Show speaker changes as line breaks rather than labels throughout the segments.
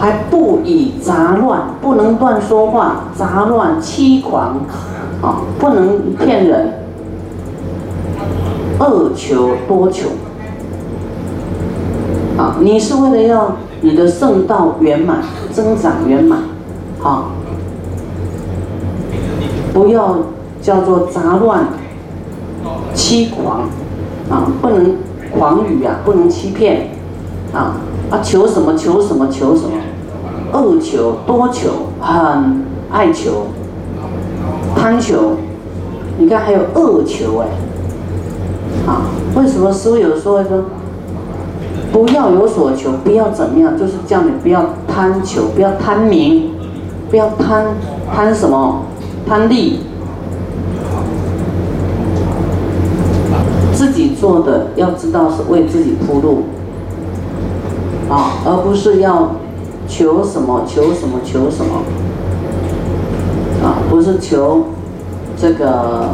还不以杂乱，不能乱说话，杂乱欺狂，啊，不能骗人，恶求多求，啊，你是为了要你的圣道圆满，增长圆满，啊，不要叫做杂乱欺狂，啊，不能狂语啊，不能欺骗，啊。啊，求什么求什么求什么，恶求多求，很爱求，贪求，你看还有恶求哎，啊，为什么师傅有时候会说，不要有所求，不要怎么样，就是叫你不要贪求，不要贪名，不要贪贪什么，贪利，自己做的要知道是为自己铺路。啊，而不是要求什么求什么求什么，啊，不是求这个，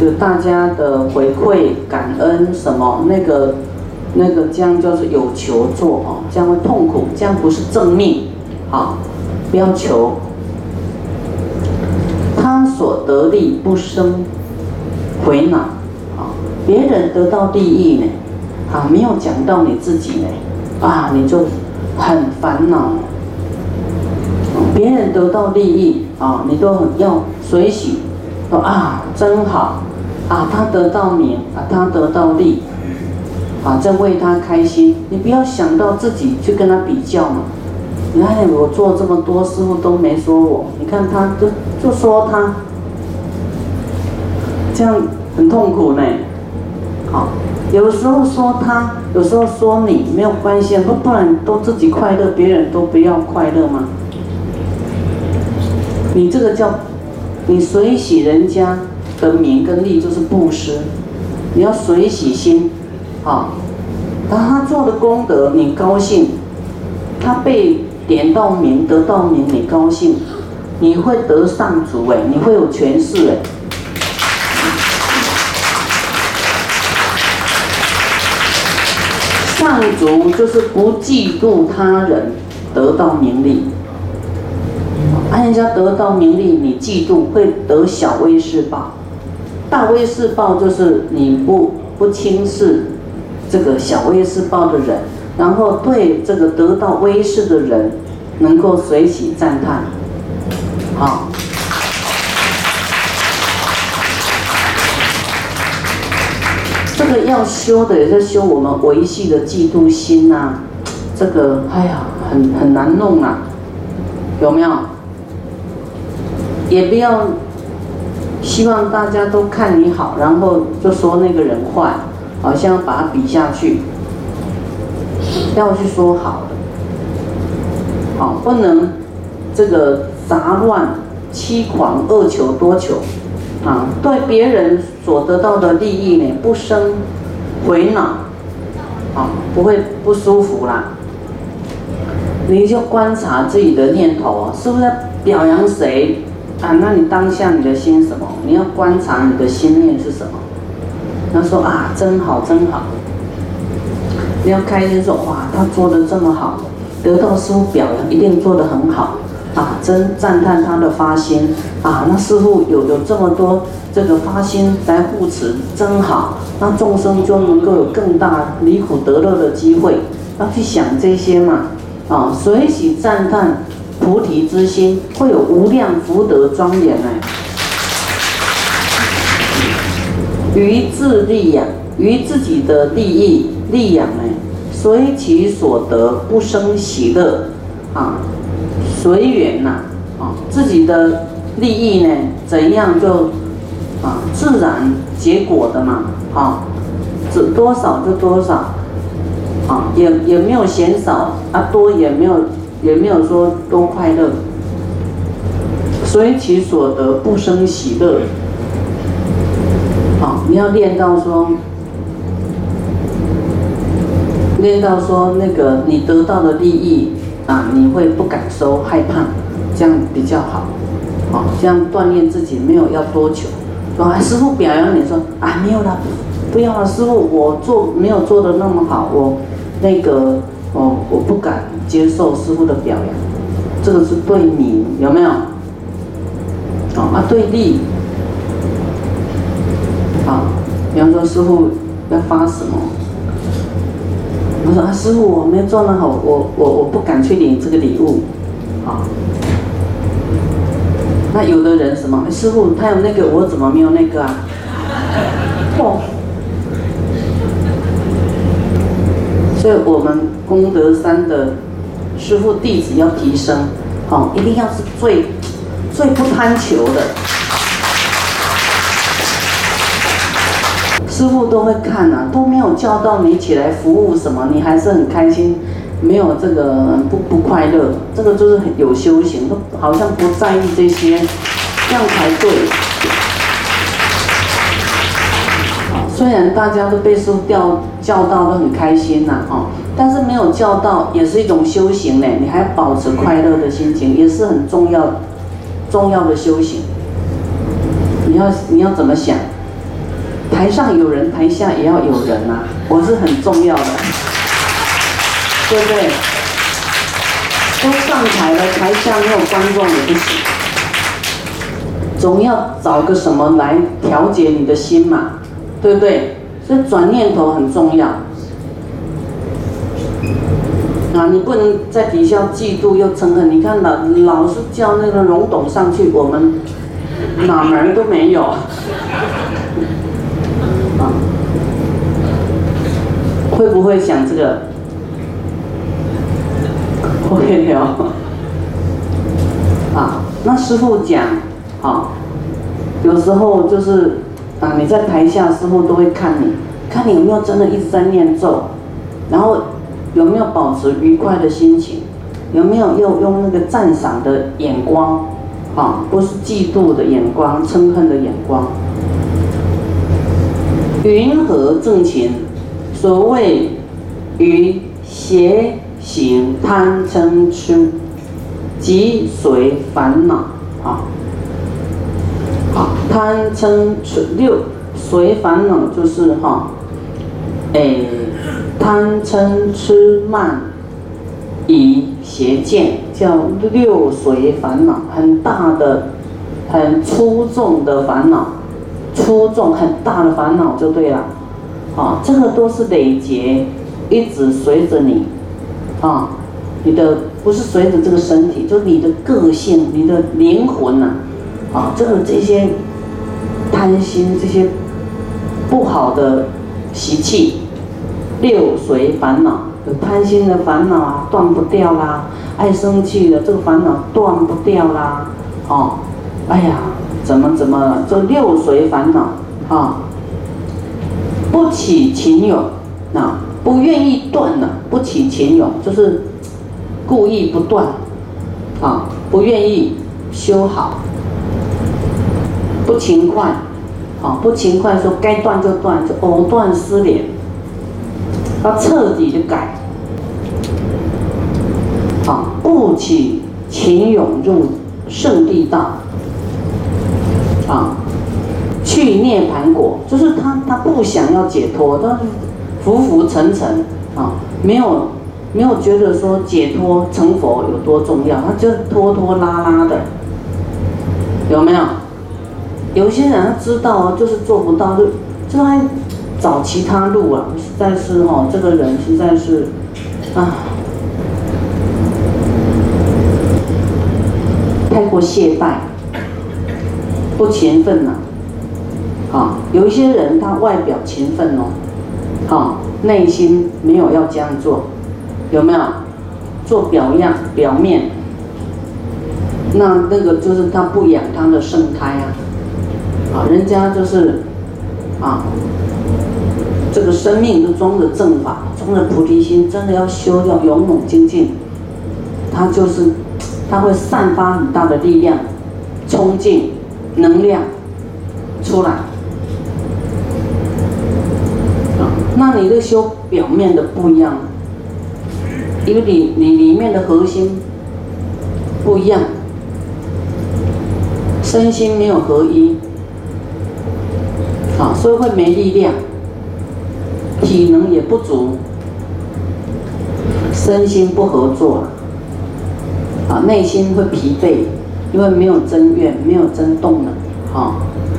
就大家的回馈感恩什么那个那个，这样就是有求做哦，这样会痛苦，这样不是正命，啊，不要求，他所得利不生回恼，啊，别人得到利益呢，啊，没有讲到你自己呢。啊，你就很烦恼，别人得到利益啊，你都要随喜，说啊真好，啊他得到名啊他得到利，啊在为他开心，你不要想到自己去跟他比较嘛。你看我做这么多，师傅都没说我，你看他就就说他，这样很痛苦呢，好。有时候说他，有时候说你，没有关系，不不然都自己快乐，别人都不要快乐吗？你这个叫，你随喜人家的名跟利，就是布施，你要随喜心，啊，当他做的功德你高兴，他被点到名得到名你高兴，你会得上主哎，你会有权势哎。上足就是不嫉妒他人得到名利，啊，人家得到名利，你嫉妒会得小威势报，大威势报就是你不不轻视这个小威势报的人，然后对这个得到威势的人能够随喜赞叹，好。这个要修的也在修我们维系的嫉妒心呐，这个哎呀，很很难弄啊，有没有？也不要希望大家都看你好，然后就说那个人坏，好像把他比下去，要去说好的，好不能这个杂乱、欺狂、恶求、多求。啊，对别人所得到的利益呢，不生回恼，啊，不会不舒服啦。你就观察自己的念头啊，是不是在表扬谁啊？那你当下你的心什么？你要观察你的心念是什么。他说啊，真好，真好。你要开心说哇，他做的这么好，得到师傅表扬，一定做的很好。啊，真赞叹他的发心啊！那师傅有有这么多这个发心来护持，真好。那众生就能够有更大离苦得乐的机会，要去想这些嘛。啊，随喜赞叹菩提之心，会有无量福德庄严呢。于自利养，于自己的利益利养呢，随其所得不生喜乐啊。随缘呐，啊，自己的利益呢，怎样就啊自然结果的嘛，啊，只多少就多少，啊，也也没有嫌少啊，多也没有也没有说多快乐，随其所得不生喜乐，好，你要练到说，练到说那个你得到的利益。啊，你会不敢收，害怕，这样比较好，哦，这样锻炼自己，没有要多久。说啊，师傅表扬你说啊，没有了，不要了，师傅，我做没有做的那么好，我那个，哦，我不敢接受师傅的表扬，这个是对名，有没有？啊啊，对立。啊，比方说师傅要发什么？我说啊，师傅我没做那好，我我我不敢去领这个礼物。啊，那有的人什么？师傅他有那个，我怎么没有那个啊？哦。所以我们功德山的师傅弟子要提升，哦，一定要是最最不贪求的。师傅都会看呐，都没有叫到你起来服务什么，你还是很开心，没有这个不不快乐，这个就是有修行，都好像不在意这些，这样才对。虽然大家都被师傅叫叫到都很开心呐，哈，但是没有叫到也是一种修行呢，你还保持快乐的心情，也是很重要重要的修行。你要你要怎么想？台上有人，台下也要有人呐，我是很重要的，对不对？都上台了，台下没有观众也不行，总要找个什么来调节你的心嘛，对不对？所以转念头很重要。啊，你不能在底下嫉妒又憎恨。你看老老是叫那个龙董上去，我们哪门都没有。会不会想这个？会有。啊，那师傅讲，啊，有时候就是啊，你在台下，师傅都会看你，看你有没有真的一直在念咒，然后有没有保持愉快的心情，有没有用用那个赞赏的眼光，啊，不是嫉妒的眼光、嗔恨的眼光。云何正勤？所谓于邪行贪嗔痴，即随烦恼啊。好，贪嗔痴六随烦恼就是哈，哎，贪嗔痴慢疑邪见叫六随烦恼，很大的、很粗重的烦恼，粗重很大的烦恼就对了。啊，这个都是累劫，一直随着你，啊，你的不是随着这个身体，就是你的个性、你的灵魂呐，啊，这个这些贪心、这些不好的习气，六随烦恼，有贪心的烦恼啊，断不掉啦；爱生气的这个烦恼断不掉啦，哦，哎呀，怎么怎么，这六随烦恼，啊。不起情勇，那不愿意断了，不起情勇就是故意不断，啊，不愿意修好，不勤快，啊，不勤快说该断就断，就藕断丝连，要彻底的改，啊，不起情勇入圣地道，啊。去涅盘果，就是他，他不想要解脱，他浮浮沉沉啊，没有没有觉得说解脱成佛有多重要，他就拖拖拉拉的，有没有？有些人他知道就是做不到，就就还找其他路啊，实在是哈，这个人实在是啊，太过懈怠，不勤奋了。有一些人他外表勤奋哦，啊，内心没有要这样做，有没有？做表样、表面，那那个就是他不养他的圣胎啊，啊，人家就是，啊，这个生命都装着正法，装着菩提心，真的要修要勇猛精进，他就是，他会散发很大的力量、冲劲、能量出来。那你的修表面的不一样，因为你你里面的核心不一样，身心没有合一，啊，所以会没力量，体能也不足，身心不合作啊，内心会疲惫，因为没有真愿，没有真动能，啊，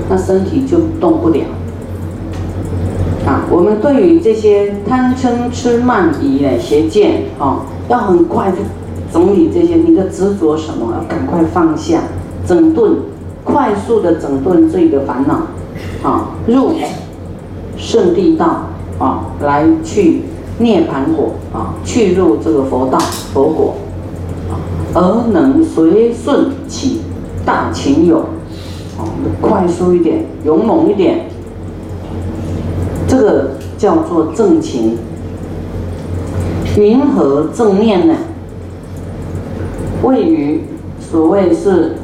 那身体就动不了。我们对于这些贪嗔痴慢疑的邪见，啊，要很快整理这些，你的执着什么，要赶快放下，整顿，快速的整顿自己的烦恼，啊，入圣地道，啊，来去涅盘果，啊，去入这个佛道佛果，啊，而能随顺起大情勇，啊，快速一点，勇猛一点。叫做正情，云何正念呢？位于所谓是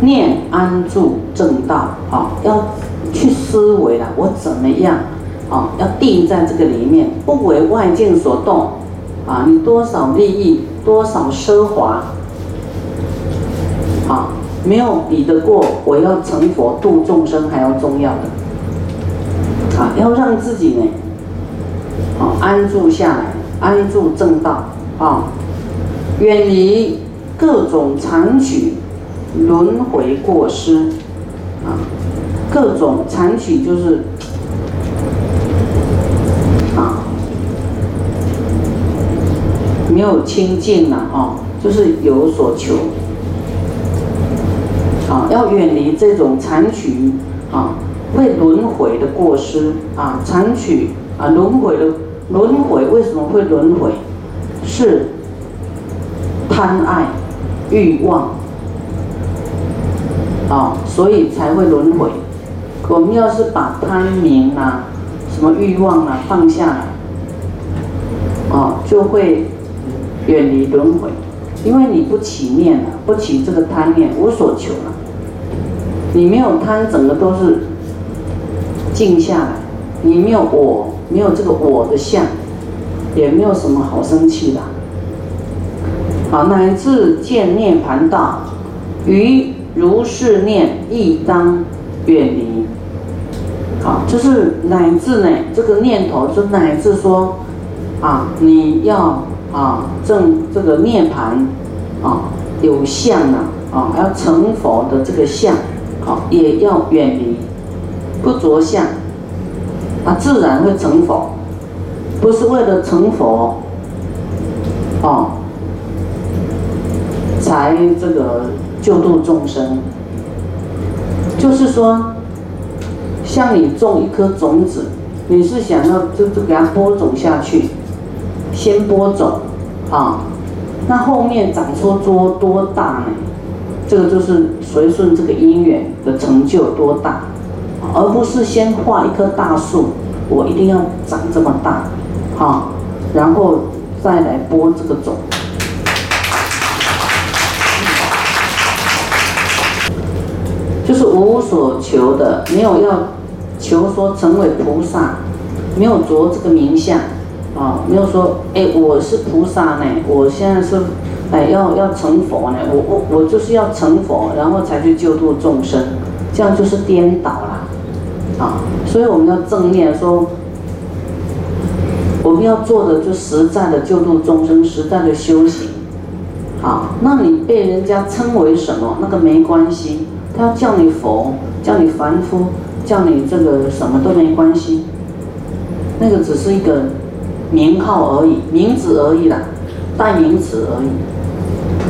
念安住正道，啊，要去思维了，我怎么样，啊，要定在这个里面，不为外境所动，啊，你多少利益，多少奢华，没有比得过我要成佛度众生还要重要的，啊，要让自己呢，啊，安住下来，安住正道，啊，远离各种残取轮回过失，啊，各种残取就是，啊，没有清净了，啊，就是有所求。啊，要远离这种残取啊，会轮回的过失啊，残取啊，轮回的轮回为什么会轮回？是贪爱、欲望啊，所以才会轮回。我们要是把贪名啊、什么欲望啊放下来，啊，就会远离轮回，因为你不起念了，不起这个贪念，无所求了。你没有贪，整个都是静下来。你没有我，没有这个我的相，也没有什么好生气的。好，乃至见涅盘道，于如是念亦当远离。好，就是乃至呢，这个念头就乃至说，啊，你要啊正这个涅盘，啊有相啊，啊要成佛的这个相。好，也要远离，不着相，啊，自然会成佛，不是为了成佛，哦，才这个救度众生。就是说，像你种一颗种子，你是想要就就给它播种下去，先播种，啊，那后面长出多多大呢？这个就是随顺这个因缘的成就多大，而不是先画一棵大树，我一定要长这么大，哈，然后再来播这个种，就是无所求的，没有要求说成为菩萨，没有着这个名相，啊，没有说哎我是菩萨呢，我现在是。哎，要要成佛呢，我我我就是要成佛，然后才去救度众生，这样就是颠倒了，啊，所以我们要正念说，我们要做的就实在的救度众生，实在的修行，啊，那你被人家称为什么，那个没关系，他要叫你佛，叫你凡夫，叫你这个什么都没关系，那个只是一个名号而已，名字而已啦，代名词而已。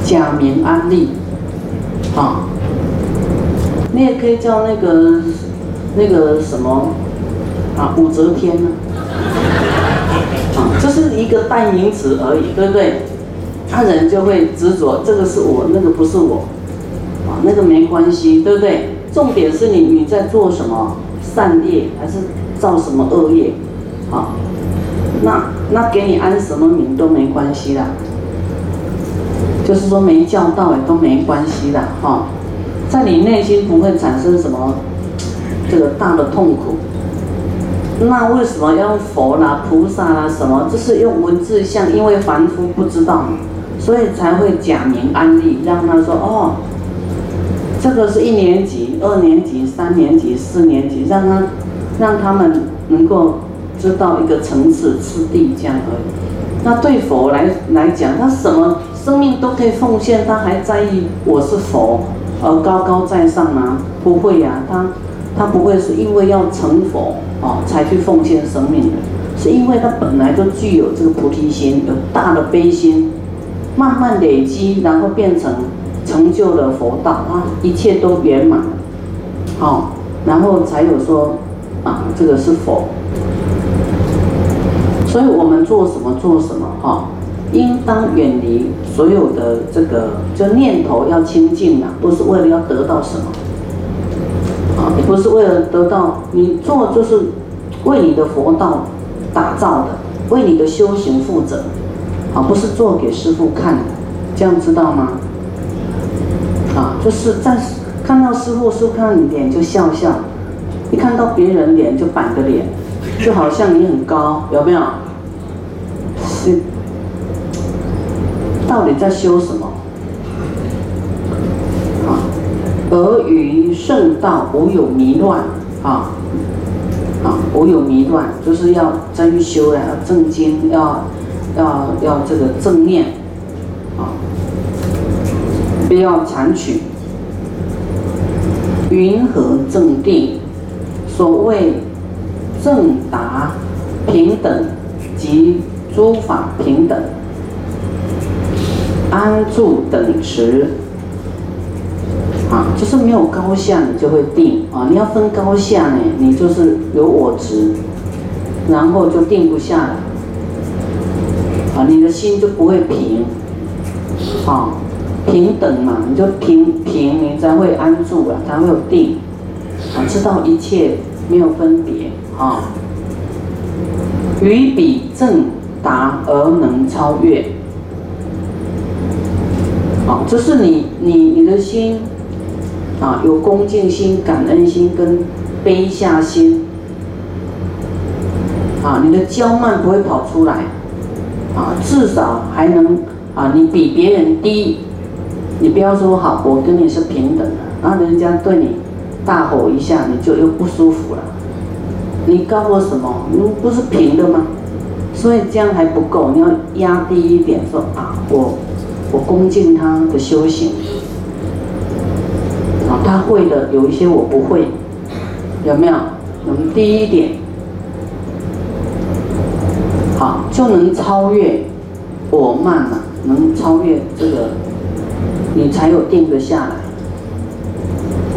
假名安利，啊，你也可以叫那个那个什么啊武则天呢，啊，这是一个代名词而已，对不对？他人就会执着这个是我，那个不是我，啊，那个没关系，对不对？重点是你你在做什么善业还是造什么恶业，啊，那那给你安什么名都没关系的。就是说没教到也都没关系的哈，在你内心不会产生什么这个大的痛苦。那为什么要用佛啦、菩萨啦什么？这是用文字像，因为凡夫不知道，所以才会假名安利，让他说哦，这个是一年级、二年级、三年级、四年级，让他让他们能够知道一个层次次第这样而已。那对佛来来讲，他什么生命都可以奉献，他还在意我是佛而高高在上吗？不会呀，他他不会是因为要成佛哦才去奉献生命的，是因为他本来就具有这个菩提心，有大的悲心，慢慢累积，然后变成成就了佛道啊，一切都圆满，好，然后才有说。啊，这个是否？所以我们做什么做什么哈，应当远离所有的这个，就念头要清净啊，不是为了要得到什么，啊，也不是为了得到，你做就是为你的佛道打造的，为你的修行负责，啊，不是做给师傅看的，这样知道吗？啊，就是在看到师傅，师傅看到你脸就笑笑。一看到别人脸就板个脸，就好像你很高，有没有？是，到底在修什么？啊，而于圣道无有迷乱啊，啊，无有迷乱，就是要真修呀，要正经，要要要这个正念啊，不要残取，云和正定。所谓正达平等及诸法平等，安住等持啊，就是没有高下，你就会定啊。你要分高下呢，你就是有我执，然后就定不下来啊。你的心就不会平啊，平等嘛，你就平平，你才会安住啊，才会有定。啊，知道一切没有分别啊，于彼正达而能超越。啊，这是你你你的心啊，有恭敬心、感恩心跟悲下心。啊，你的骄慢不会跑出来。啊，至少还能啊，你比别人低，你不要说好，我跟你是平等的，然后人家对你。大吼一下，你就又不舒服了。你告我什么？你不是平的吗？所以这样还不够，你要压低一点，说啊，我我恭敬他的修行，啊，他会的有一些我不会，有没有？能第一点，好，就能超越我慢了，能超越这个，你才有定得下来。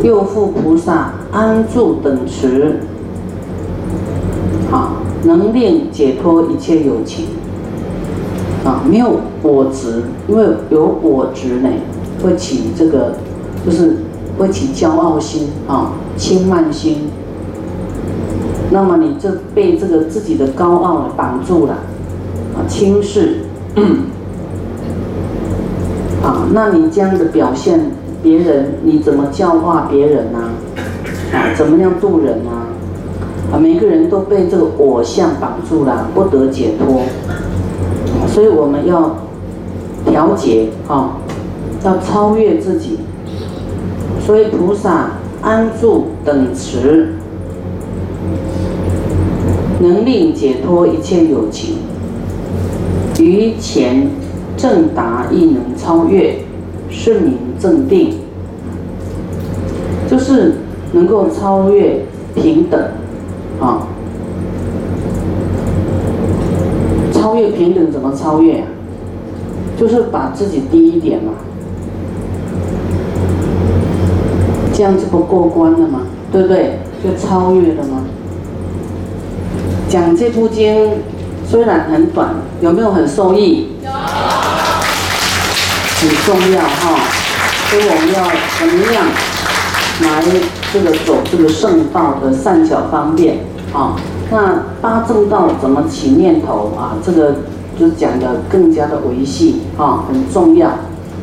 又复菩萨安住等持，好，能令解脱一切有情，啊，没有我执，因为有我执呢，会起这个，就是会起骄傲心啊，轻慢心。那么你这被这个自己的高傲绑住了，啊，轻视，啊，那你这样的表现。别人你怎么教化别人呢？啊，怎么样度人呢？啊，每个人都被这个我相绑住了，不得解脱。所以我们要调节啊，要超越自己。所以菩萨安住等持，能令解脱一切有情，于前正达亦能超越。是名正定，就是能够超越平等，啊，超越平等怎么超越啊？就是把自己低一点嘛，这样就不过关了嘛，对不对？就超越了吗？讲这部经虽然很短，有没有很受益？有。很重要哈，所以我们要怎么样来这个走这个圣道的善巧方便啊？那八正道怎么起念头啊？这个就讲的更加的维系啊，很重要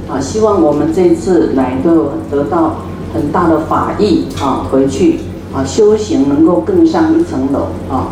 啊！希望我们这次来都得到很大的法益啊，回去啊修行能够更上一层楼啊。